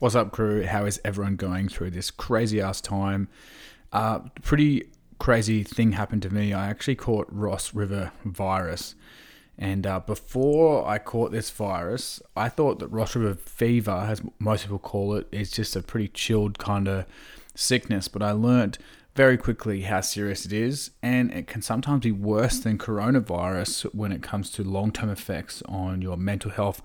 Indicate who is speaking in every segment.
Speaker 1: What's up, crew? How is everyone going through this crazy ass time? Uh, pretty crazy thing happened to me. I actually caught Ross River virus. And uh, before I caught this virus, I thought that Ross River fever, as most people call it, is just a pretty chilled kind of sickness. But I learned very quickly how serious it is, and it can sometimes be worse than coronavirus when it comes to long term effects on your mental health,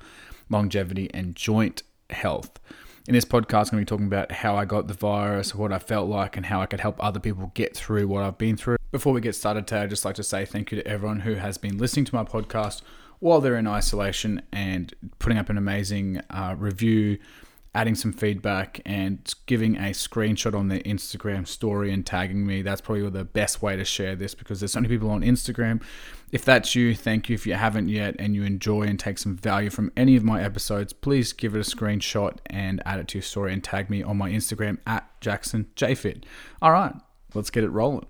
Speaker 1: longevity, and joint health. In this podcast, I'm going to be talking about how I got the virus, what I felt like, and how I could help other people get through what I've been through. Before we get started today, I'd just like to say thank you to everyone who has been listening to my podcast while they're in isolation and putting up an amazing uh, review, adding some feedback and giving a screenshot on their Instagram story and tagging me. That's probably the best way to share this because there's so many people on Instagram. If that's you, thank you. If you haven't yet and you enjoy and take some value from any of my episodes, please give it a screenshot and add it to your story and tag me on my Instagram at JacksonJFit. All right, let's get it rolling.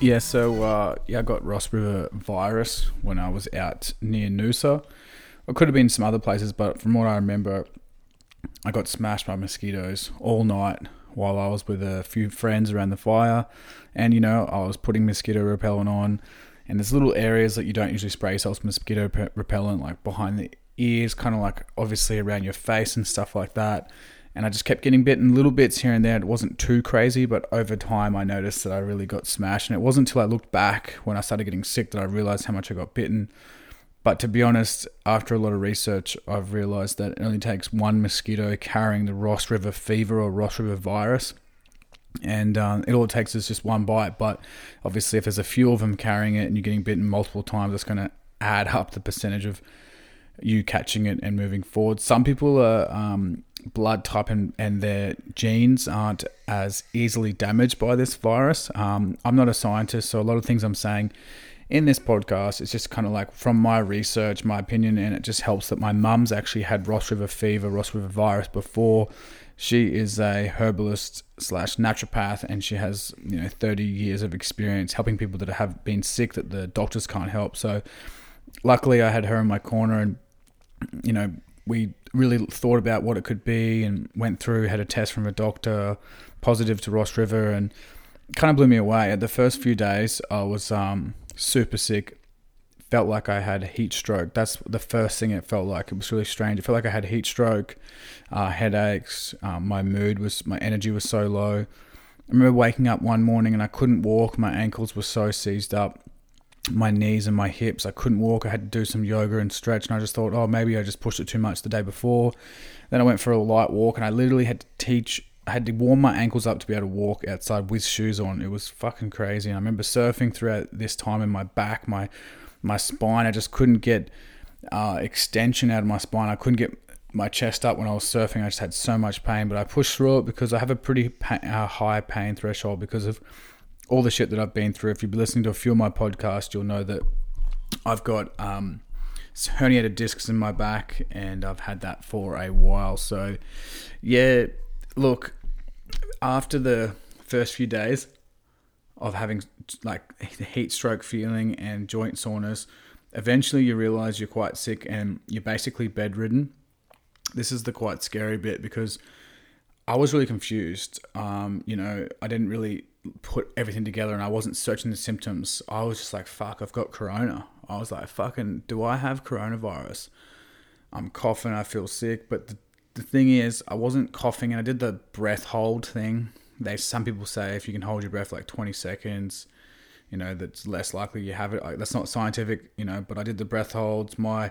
Speaker 1: Yeah, so uh, yeah, I got Ross River virus when I was out near Noosa. It could have been some other places, but from what I remember, I got smashed by mosquitoes all night while I was with a few friends around the fire. And you know, I was putting mosquito repellent on, and there's little areas that you don't usually spray yourself mosquito repellent, like behind the ears, kind of like obviously around your face and stuff like that and I just kept getting bitten little bits here and there. It wasn't too crazy, but over time I noticed that I really got smashed. And it wasn't until I looked back when I started getting sick that I realized how much I got bitten. But to be honest, after a lot of research, I've realized that it only takes one mosquito carrying the Ross River fever or Ross River virus. And um, it all it takes is just one bite. But obviously, if there's a few of them carrying it and you're getting bitten multiple times, it's going to add up the percentage of you catching it and moving forward. Some people are um, blood type and, and their genes aren't as easily damaged by this virus. Um, I'm not a scientist, so a lot of things I'm saying in this podcast is just kind of like from my research, my opinion, and it just helps that my mum's actually had Ross River fever, Ross River virus before. She is a herbalist slash naturopath, and she has you know 30 years of experience helping people that have been sick that the doctors can't help. So, luckily, I had her in my corner, and you know we really thought about what it could be and went through, had a test from a doctor, positive to Ross River, and kind of blew me away. At the first few days, I was um, super sick. Felt like I had a heat stroke. That's the first thing it felt like. It was really strange. It felt like I had heat stroke, uh, headaches. Um, my mood was, my energy was so low. I remember waking up one morning and I couldn't walk. My ankles were so seized up my knees and my hips. I couldn't walk. I had to do some yoga and stretch. And I just thought, oh, maybe I just pushed it too much the day before. Then I went for a light walk and I literally had to teach, I had to warm my ankles up to be able to walk outside with shoes on. It was fucking crazy. And I remember surfing throughout this time in my back, my, my spine. I just couldn't get uh, extension out of my spine. I couldn't get my chest up when I was surfing. I just had so much pain, but I pushed through it because I have a pretty pa- uh, high pain threshold because of all the shit that I've been through. If you've been listening to a few of my podcasts, you'll know that I've got um, herniated discs in my back, and I've had that for a while. So, yeah, look, after the first few days of having like heat stroke feeling and joint soreness, eventually you realize you're quite sick and you're basically bedridden. This is the quite scary bit because I was really confused. Um, you know, I didn't really put everything together and I wasn't searching the symptoms. I was just like, fuck, I've got corona. I was like, fucking, do I have coronavirus? I'm coughing, I feel sick. But the, the thing is, I wasn't coughing and I did the breath hold thing. They Some people say if you can hold your breath like 20 seconds, you know, that's less likely you have it. Like, that's not scientific, you know, but I did the breath holds. My,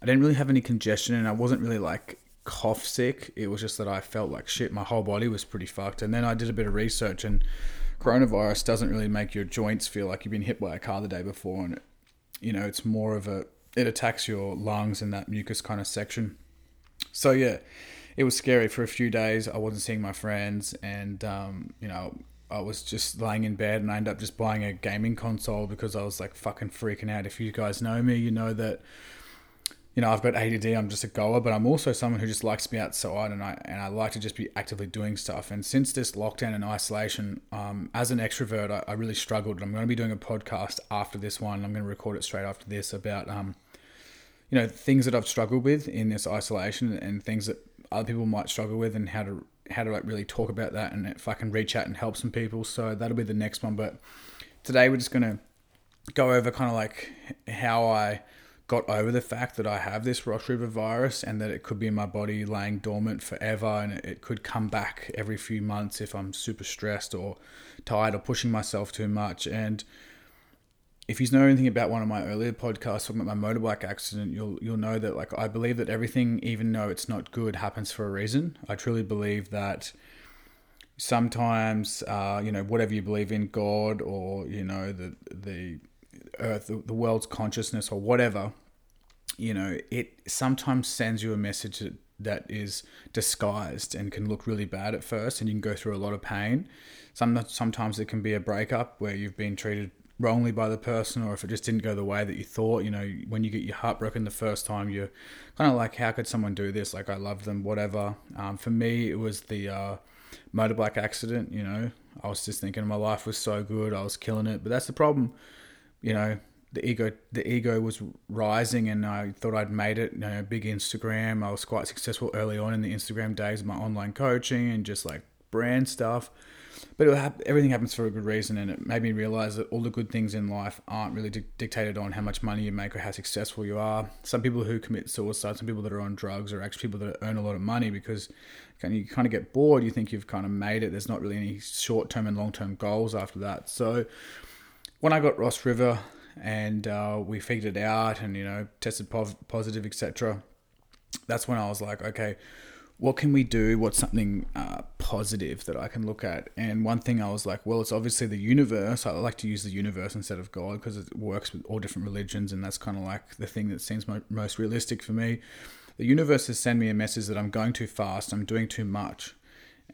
Speaker 1: I didn't really have any congestion and I wasn't really like cough sick. It was just that I felt like shit. My whole body was pretty fucked. And then I did a bit of research, and coronavirus doesn't really make your joints feel like you've been hit by a car the day before. And, you know, it's more of a, it attacks your lungs and that mucus kind of section. So, yeah, it was scary for a few days. I wasn't seeing my friends, and, um, you know, I was just laying in bed and I ended up just buying a gaming console because I was like fucking freaking out. If you guys know me, you know that you know, I've got ADD. I'm just a goer, but I'm also someone who just likes to be outside, and I and I like to just be actively doing stuff. And since this lockdown and isolation, um, as an extrovert, I, I, really struggled. I'm going to be doing a podcast after this one. I'm going to record it straight after this about, um, you know, things that I've struggled with in this isolation and things that other people might struggle with, and how to how to like really talk about that, and if I can reach out and help some people. So that'll be the next one. But today we're just going to go over kind of like how I got over the fact that I have this Ross River virus and that it could be in my body laying dormant forever and it could come back every few months if I'm super stressed or tired or pushing myself too much. And if you know anything about one of my earlier podcasts talking about my motorbike accident, you'll you'll know that like I believe that everything, even though it's not good, happens for a reason. I truly believe that sometimes uh, you know whatever you believe in God or you know the the earth, the, the world's consciousness, or whatever, you know, it sometimes sends you a message that, that is disguised and can look really bad at first, and you can go through a lot of pain. Some, sometimes it can be a breakup where you've been treated wrongly by the person, or if it just didn't go the way that you thought. You know, when you get your heart broken the first time, you're kind of like, how could someone do this? Like, I love them, whatever. Um, for me, it was the uh, motorbike accident. You know, I was just thinking my life was so good, I was killing it. But that's the problem you know, the ego the ego was rising and I thought I'd made it. You know, big Instagram. I was quite successful early on in the Instagram days my online coaching and just like brand stuff. But ha- everything happens for a good reason, and it made me realize that all the good things in life aren't really di- dictated on how much money you make or how successful you are. Some people who commit suicide, some people that are on drugs, are actually people that earn a lot of money because you kind of get bored. You think you've kind of made it. There's not really any short term and long term goals after that. So when I got Ross River and uh, we figured it out and, you know, tested positive, etc., that's when I was like, okay, what can we do? What's something uh, positive that I can look at? And one thing I was like, well, it's obviously the universe. I like to use the universe instead of God because it works with all different religions, and that's kind of like the thing that seems mo- most realistic for me. The universe has sent me a message that I'm going too fast, I'm doing too much.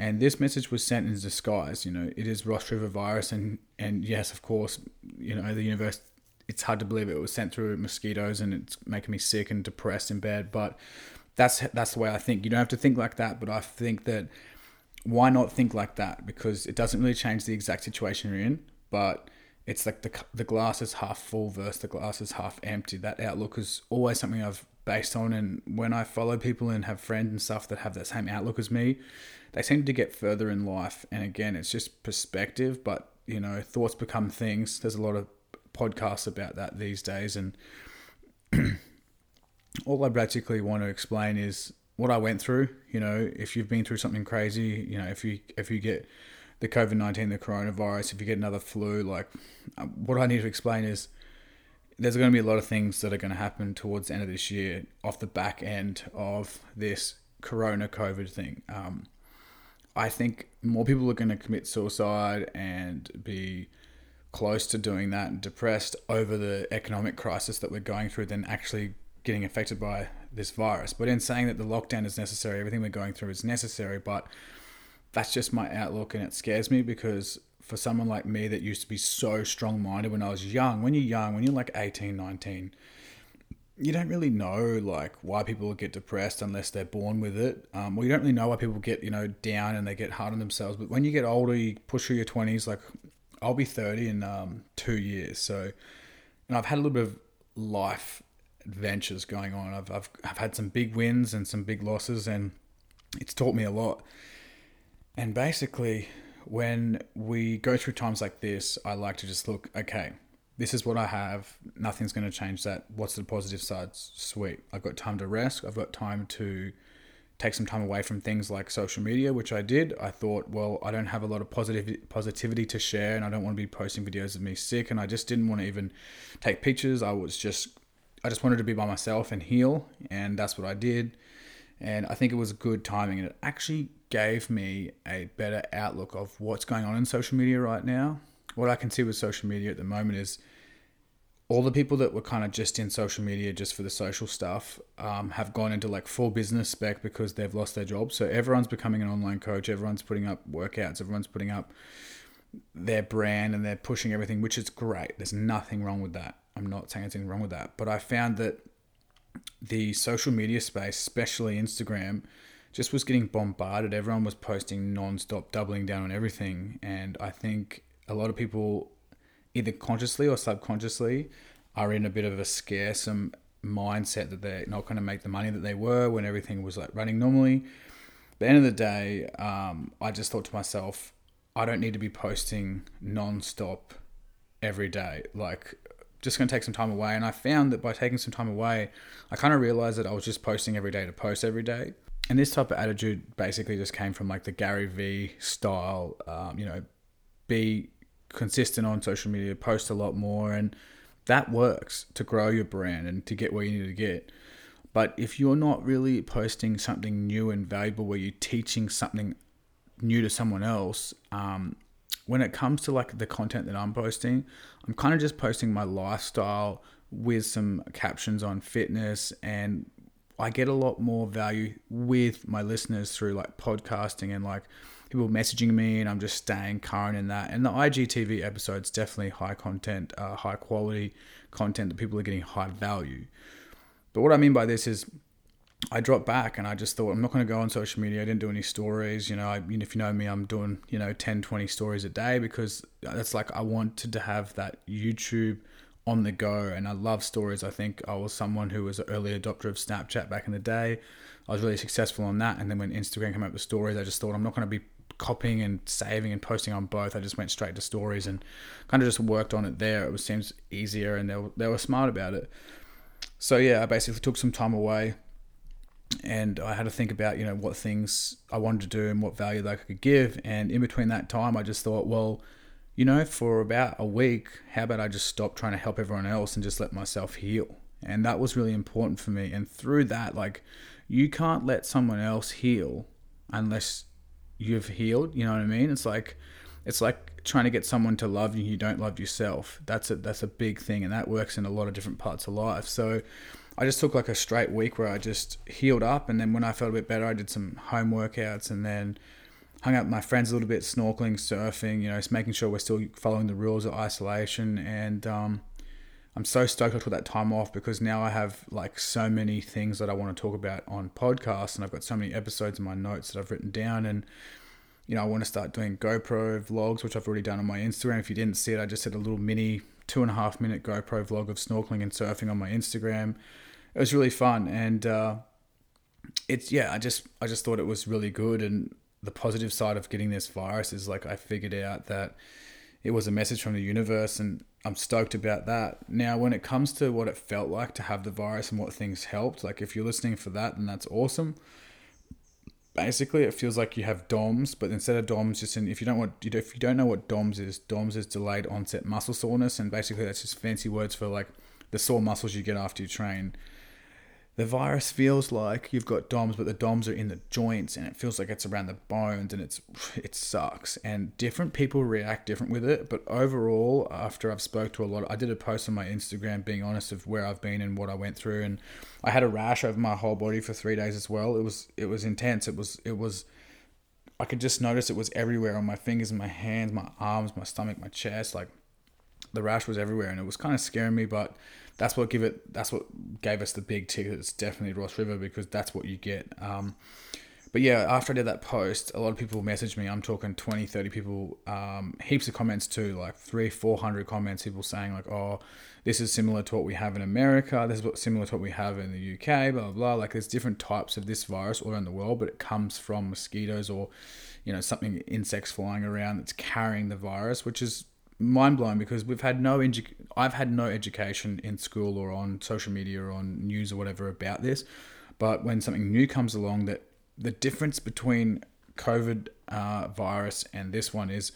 Speaker 1: And this message was sent in disguise. You know, it is Ross River virus, and and yes, of course, you know the universe. It's hard to believe it was sent through mosquitoes, and it's making me sick and depressed in bed. But that's that's the way I think. You don't have to think like that, but I think that why not think like that? Because it doesn't really change the exact situation you're in, but it's like the the glass is half full versus the glass is half empty. That outlook is always something I've based on, and when I follow people and have friends and stuff that have that same outlook as me, they seem to get further in life. And again, it's just perspective, but you know, thoughts become things. There's a lot of podcasts about that these days, and all I basically want to explain is what I went through. You know, if you've been through something crazy, you know, if you if you get the COVID nineteen, the coronavirus, if you get another flu, like um, what I need to explain is there's going to be a lot of things that are going to happen towards the end of this year off the back end of this corona COVID thing. Um, I think more people are going to commit suicide and be close to doing that and depressed over the economic crisis that we're going through than actually getting affected by this virus. But in saying that the lockdown is necessary, everything we're going through is necessary, but that's just my outlook and it scares me because for someone like me that used to be so strong minded when I was young, when you're young, when you're like 18, 19, you don't really know like why people get depressed unless they're born with it. Um, well, you don't really know why people get you know down and they get hard on themselves. But when you get older, you push through your twenties. Like I'll be thirty in um, two years, so and I've had a little bit of life adventures going on. I've I've I've had some big wins and some big losses, and it's taught me a lot. And basically, when we go through times like this, I like to just look. Okay, this is what I have. Nothing's going to change that. What's the positive side? Sweet. I've got time to rest. I've got time to take some time away from things like social media, which I did. I thought, well, I don't have a lot of positive positivity to share, and I don't want to be posting videos of me sick, and I just didn't want to even take pictures. I was just, I just wanted to be by myself and heal, and that's what I did. And I think it was good timing, and it actually gave me a better outlook of what's going on in social media right now. What I can see with social media at the moment is all the people that were kind of just in social media just for the social stuff um, have gone into like full business spec because they've lost their job. So everyone's becoming an online coach. Everyone's putting up workouts. Everyone's putting up their brand and they're pushing everything, which is great. There's nothing wrong with that. I'm not saying anything wrong with that. But I found that the social media space, especially Instagram, just was getting bombarded. Everyone was posting non-stop, doubling down on everything, and I think a lot of people, either consciously or subconsciously, are in a bit of a scarcum mindset that they're not going to make the money that they were when everything was like running normally. At the end of the day, um, I just thought to myself, I don't need to be posting non-stop every day. Like, just going to take some time away. And I found that by taking some time away, I kind of realized that I was just posting every day to post every day. And this type of attitude basically just came from like the Gary Vee style, um, you know, be consistent on social media, post a lot more. And that works to grow your brand and to get where you need to get. But if you're not really posting something new and valuable where you're teaching something new to someone else, um, when it comes to like the content that I'm posting, I'm kind of just posting my lifestyle with some captions on fitness and I get a lot more value with my listeners through like podcasting and like people messaging me and I'm just staying current in that. And the IGTV episodes definitely high content, uh, high quality content that people are getting high value. But what I mean by this is I dropped back and I just thought I'm not going to go on social media. I didn't do any stories. You know, I, if you know me, I'm doing, you know, 10, 20 stories a day because that's like I wanted to have that YouTube on the go and I love stories. I think I was someone who was an early adopter of Snapchat back in the day. I was really successful on that. And then when Instagram came up with stories, I just thought I'm not going to be copying and saving and posting on both. I just went straight to stories and kind of just worked on it there. It was, seems easier and they were, they were smart about it. So yeah, I basically took some time away and I had to think about you know what things I wanted to do and what value that I could give. And in between that time, I just thought, well, you know, for about a week, how about I just stop trying to help everyone else and just let myself heal? And that was really important for me. And through that, like, you can't let someone else heal unless you've healed. You know what I mean? It's like, it's like trying to get someone to love you. You don't love yourself. That's a that's a big thing, and that works in a lot of different parts of life. So I just took like a straight week where I just healed up, and then when I felt a bit better, I did some home workouts, and then hung out with my friends a little bit, snorkeling, surfing. You know, just making sure we're still following the rules of isolation, and um, I'm so stoked I took that time off because now I have like so many things that I want to talk about on podcasts, and I've got so many episodes in my notes that I've written down, and you know, I want to start doing GoPro vlogs, which I've already done on my Instagram. If you didn't see it, I just did a little mini two and a half minute GoPro vlog of snorkeling and surfing on my Instagram it was really fun and uh, it's yeah i just i just thought it was really good and the positive side of getting this virus is like i figured out that it was a message from the universe and i'm stoked about that. Now when it comes to what it felt like to have the virus and what things helped like if you're listening for that then that's awesome. Basically it feels like you have DOMS, but instead of DOMS, just in, if you don't want if you don't know what DOMS is, DOMS is delayed onset muscle soreness, and basically that's just fancy words for like the sore muscles you get after you train the virus feels like you've got DOMS, but the DOMS are in the joints and it feels like it's around the bones and it's it sucks. And different people react different with it. But overall, after I've spoke to a lot, I did a post on my Instagram being honest of where I've been and what I went through, and I had a rash over my whole body for three days as well. It was it was intense. It was it was. I could just notice it was everywhere on my fingers and my hands, my arms, my stomach, my chest. Like the rash was everywhere, and it was kind of scaring me. But that's what give it. That's what gave us the big ticket. It's definitely Ross River because that's what you get. Um, but yeah, after I did that post, a lot of people messaged me. I'm talking 20, 30 people, um, heaps of comments too, like three, 400 comments, people saying like, oh, this is similar to what we have in America. This is similar to what we have in the UK, blah, blah, blah. Like there's different types of this virus all around the world, but it comes from mosquitoes or, you know, something, insects flying around that's carrying the virus, which is mind blowing because we've had no edu- I've had no education in school or on social media or on news or whatever about this. But when something new comes along, that the difference between COVID uh, virus and this one is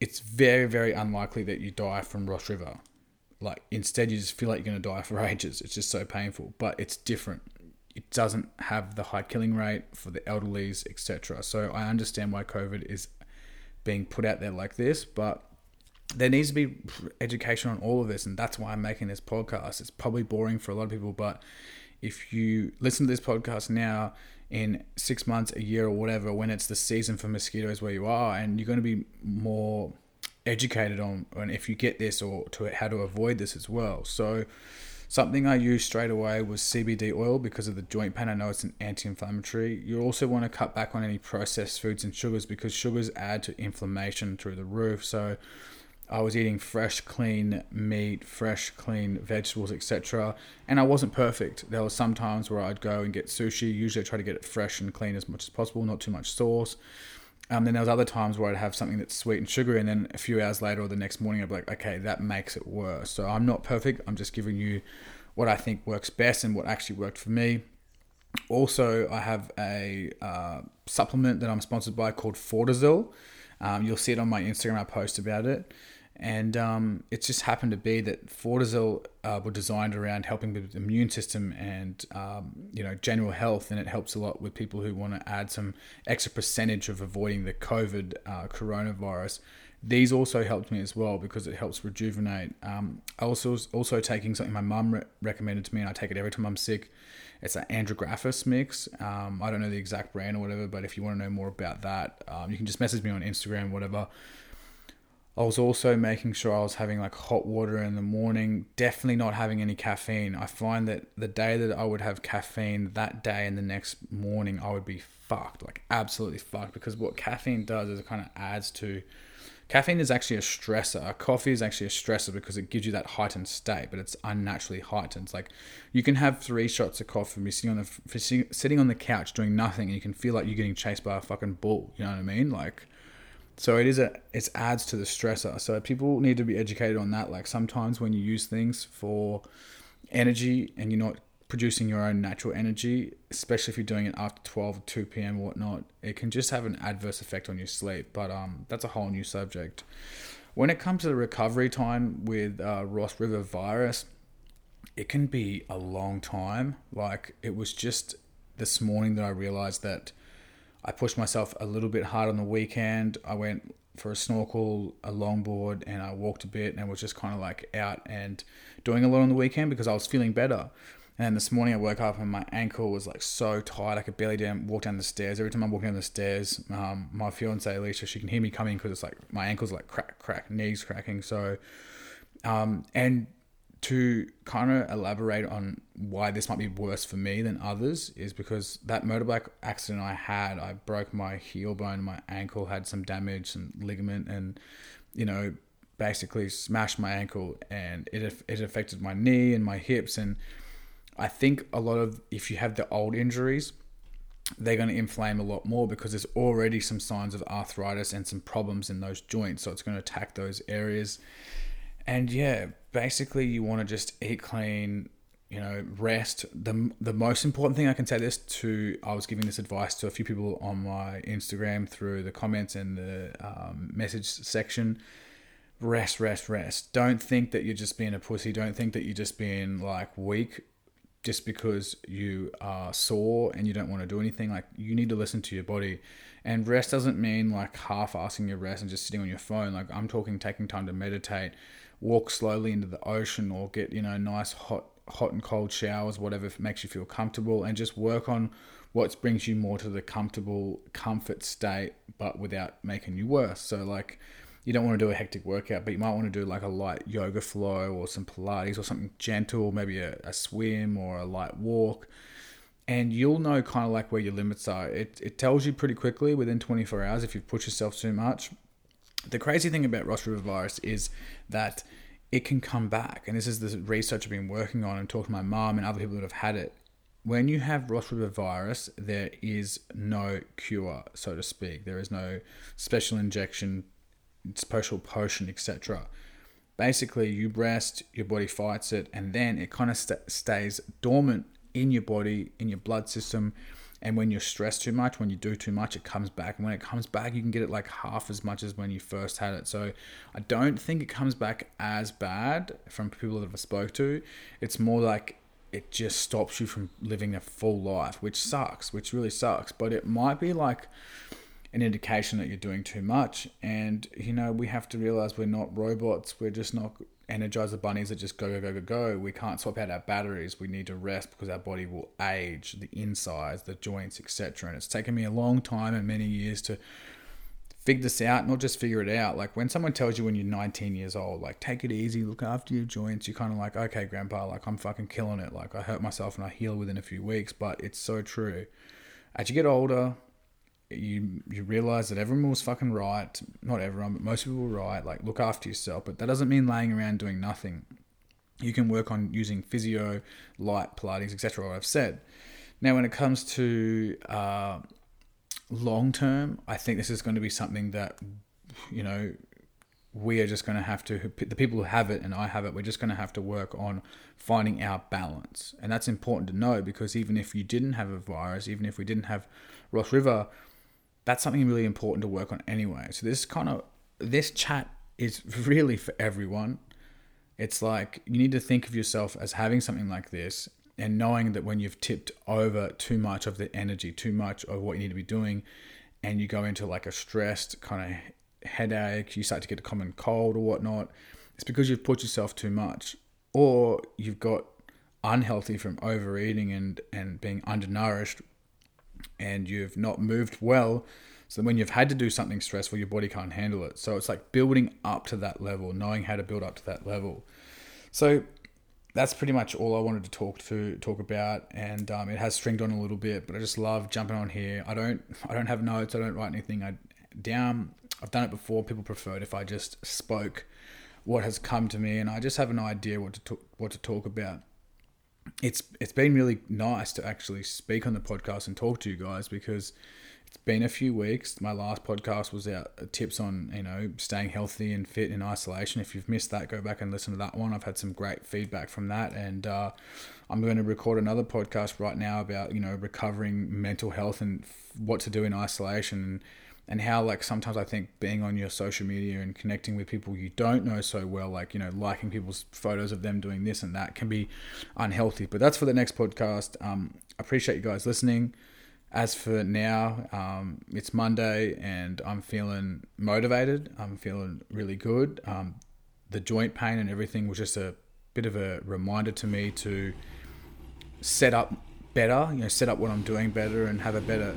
Speaker 1: it's very very unlikely that you die from Ross River. Like instead, you just feel like you're going to die for ages. It's just so painful, but it's different. It doesn't have the high killing rate for the elderlies, etc. So I understand why COVID is being put out there like this, but there needs to be education on all of this, and that's why I'm making this podcast. It's probably boring for a lot of people, but if you listen to this podcast now, in six months, a year, or whatever, when it's the season for mosquitoes where you are, and you're going to be more educated on, on if you get this or to how to avoid this as well. So, Something I used straight away was CBD oil because of the joint pain. I know it's an anti inflammatory. You also want to cut back on any processed foods and sugars because sugars add to inflammation through the roof. So I was eating fresh, clean meat, fresh, clean vegetables, etc. And I wasn't perfect. There were some times where I'd go and get sushi. Usually I try to get it fresh and clean as much as possible, not too much sauce. Um, then there was other times where I'd have something that's sweet and sugary, and then a few hours later or the next morning, I'd be like, okay, that makes it worse. So I'm not perfect. I'm just giving you what I think works best and what actually worked for me. Also, I have a uh, supplement that I'm sponsored by called Fortezil. Um, you'll see it on my Instagram. I post about it. And um, it just happened to be that Fortezil uh, were designed around helping with the immune system and um, you know general health, and it helps a lot with people who want to add some extra percentage of avoiding the COVID uh, coronavirus. These also helped me as well because it helps rejuvenate. Um, I also was also taking something my mum re- recommended to me, and I take it every time I'm sick. It's an Andrographis mix. Um, I don't know the exact brand or whatever, but if you want to know more about that, um, you can just message me on Instagram, whatever. I was also making sure I was having like hot water in the morning, definitely not having any caffeine. I find that the day that I would have caffeine, that day and the next morning, I would be fucked, like absolutely fucked. Because what caffeine does is it kind of adds to. Caffeine is actually a stressor. Coffee is actually a stressor because it gives you that heightened state, but it's unnaturally heightened. It's like you can have three shots of coffee and be sitting on the sitting on the couch doing nothing, and you can feel like you're getting chased by a fucking bull. You know what I mean? Like so it is a it adds to the stressor. So people need to be educated on that. Like sometimes when you use things for energy and you're not producing your own natural energy, especially if you're doing it after 12 or 2 p.m. or whatnot, it can just have an adverse effect on your sleep. But um, that's a whole new subject. When it comes to the recovery time with uh, Ross River virus, it can be a long time. Like it was just this morning that I realized that I pushed myself a little bit hard on the weekend. I went for a snorkel, a longboard, and I walked a bit and was just kind of like out and doing a lot on the weekend because I was feeling better. And this morning I woke up and my ankle was like so tight I could barely down, walk down the stairs. Every time I'm walking down the stairs, um, my fiance Alicia she can hear me coming because it's like my ankles like crack, crack, knees cracking. So, um, and to kind of elaborate on why this might be worse for me than others is because that motorbike accident I had, I broke my heel bone, my ankle had some damage, some ligament, and you know, basically smashed my ankle, and it it affected my knee and my hips, and I think a lot of if you have the old injuries, they're going to inflame a lot more because there's already some signs of arthritis and some problems in those joints, so it's going to attack those areas and yeah, basically you want to just eat clean, you know, rest. The the most important thing I can say this to, I was giving this advice to a few people on my Instagram through the comments and the um, message section. Rest, rest, rest. Don't think that you're just being a pussy. Don't think that you're just being like weak just because you are sore and you don't want to do anything. Like you need to listen to your body. And rest doesn't mean like half asking your rest and just sitting on your phone. Like I'm talking taking time to meditate, walk slowly into the ocean or get, you know, nice hot hot and cold showers, whatever makes you feel comfortable, and just work on what brings you more to the comfortable comfort state, but without making you worse. So like you don't want to do a hectic workout, but you might want to do like a light yoga flow or some Pilates or something gentle, maybe a, a swim or a light walk. And you'll know kind of like where your limits are. It, it tells you pretty quickly within 24 hours if you've pushed yourself too much. The crazy thing about Ross River virus is that it can come back. And this is the research I've been working on and talking to my mom and other people that have had it. When you have Ross River virus, there is no cure, so to speak. There is no special injection, special potion, etc. Basically, you rest, your body fights it, and then it kind of st- stays dormant in your body, in your blood system, and when you're stressed too much, when you do too much, it comes back. And when it comes back, you can get it like half as much as when you first had it. So I don't think it comes back as bad from people that I've spoke to. It's more like it just stops you from living a full life, which sucks, which really sucks. But it might be like an indication that you're doing too much. And, you know, we have to realize we're not robots. We're just not energizer bunnies that just go, go, go, go, go. We can't swap out our batteries. We need to rest because our body will age, the insides, the joints, etc. And it's taken me a long time and many years to figure this out, not just figure it out. Like when someone tells you when you're 19 years old, like take it easy, look after your joints, you're kind of like, okay, grandpa, like I'm fucking killing it. Like I hurt myself and I heal within a few weeks, but it's so true. As you get older, you you realize that everyone was fucking right. Not everyone, but most people were right. Like look after yourself, but that doesn't mean laying around doing nothing. You can work on using physio, light, Pilates, etc. What I've said. Now, when it comes to uh, long term, I think this is going to be something that, you know, we are just going to have to, the people who have it and I have it, we're just going to have to work on finding our balance. And that's important to know because even if you didn't have a virus, even if we didn't have Ross River, that's something really important to work on anyway. So this kind of, this chat is really for everyone. It's like you need to think of yourself as having something like this and knowing that when you've tipped over too much of the energy, too much of what you need to be doing, and you go into like a stressed kind of headache, you start to get a common cold or whatnot, it's because you've put yourself too much, or you've got unhealthy from overeating and and being undernourished, and you've not moved well. So when you've had to do something stressful, your body can't handle it. So it's like building up to that level, knowing how to build up to that level. So that's pretty much all I wanted to talk to talk about, and um, it has stringed on a little bit, but I just love jumping on here. I don't I don't have notes. I don't write anything I, down. I've done it before. People preferred if I just spoke what has come to me, and I just have an idea what to talk, what to talk about. It's it's been really nice to actually speak on the podcast and talk to you guys because it's been a few weeks. My last podcast was out uh, tips on you know staying healthy and fit in isolation. If you've missed that, go back and listen to that one. I've had some great feedback from that, and uh, I'm going to record another podcast right now about you know recovering mental health and what to do in isolation and and how like sometimes I think being on your social media and connecting with people you don't know so well, like you know liking people's photos of them doing this and that can be unhealthy. But that's for the next podcast. Um, appreciate you guys listening as for now, um, it's Monday and I'm feeling motivated. I'm feeling really good. Um, the joint pain and everything was just a bit of a reminder to me to set up better, you know, set up what I'm doing better and have a better.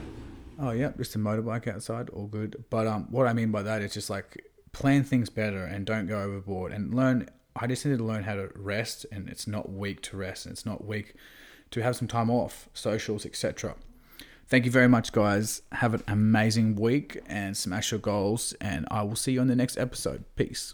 Speaker 1: Oh, yeah, just a motorbike outside, all good. But um, what I mean by that is just like plan things better and don't go overboard and learn. I just need to learn how to rest, and it's not weak to rest, and it's not weak to have some time off, socials, etc. Thank you very much, guys. Have an amazing week and smash your goals. And I will see you on the next episode. Peace.